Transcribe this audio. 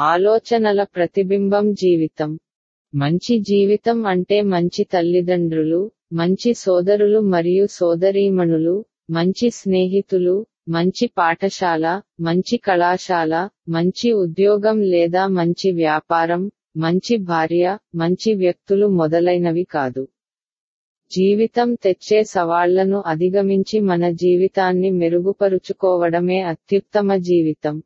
ఆలోచనల ప్రతిబింబం జీవితం. మంచి జీవితం అంటే మంచి తల్లిదండ్రులు మంచి సోదరులు మరియు సోదరీమణులు మంచి స్నేహితులు మంచి పాఠశాల మంచి కళాశాల మంచి ఉద్యోగం లేదా మంచి వ్యాపారం మంచి భార్య మంచి వ్యక్తులు మొదలైనవి కాదు. జీవితం తెచ్చే సవాళ్ళను అధిగమించి మన జీవితాన్ని మెరుగుపరుచుకోవడమే అత్యుత్తమ జీవితం.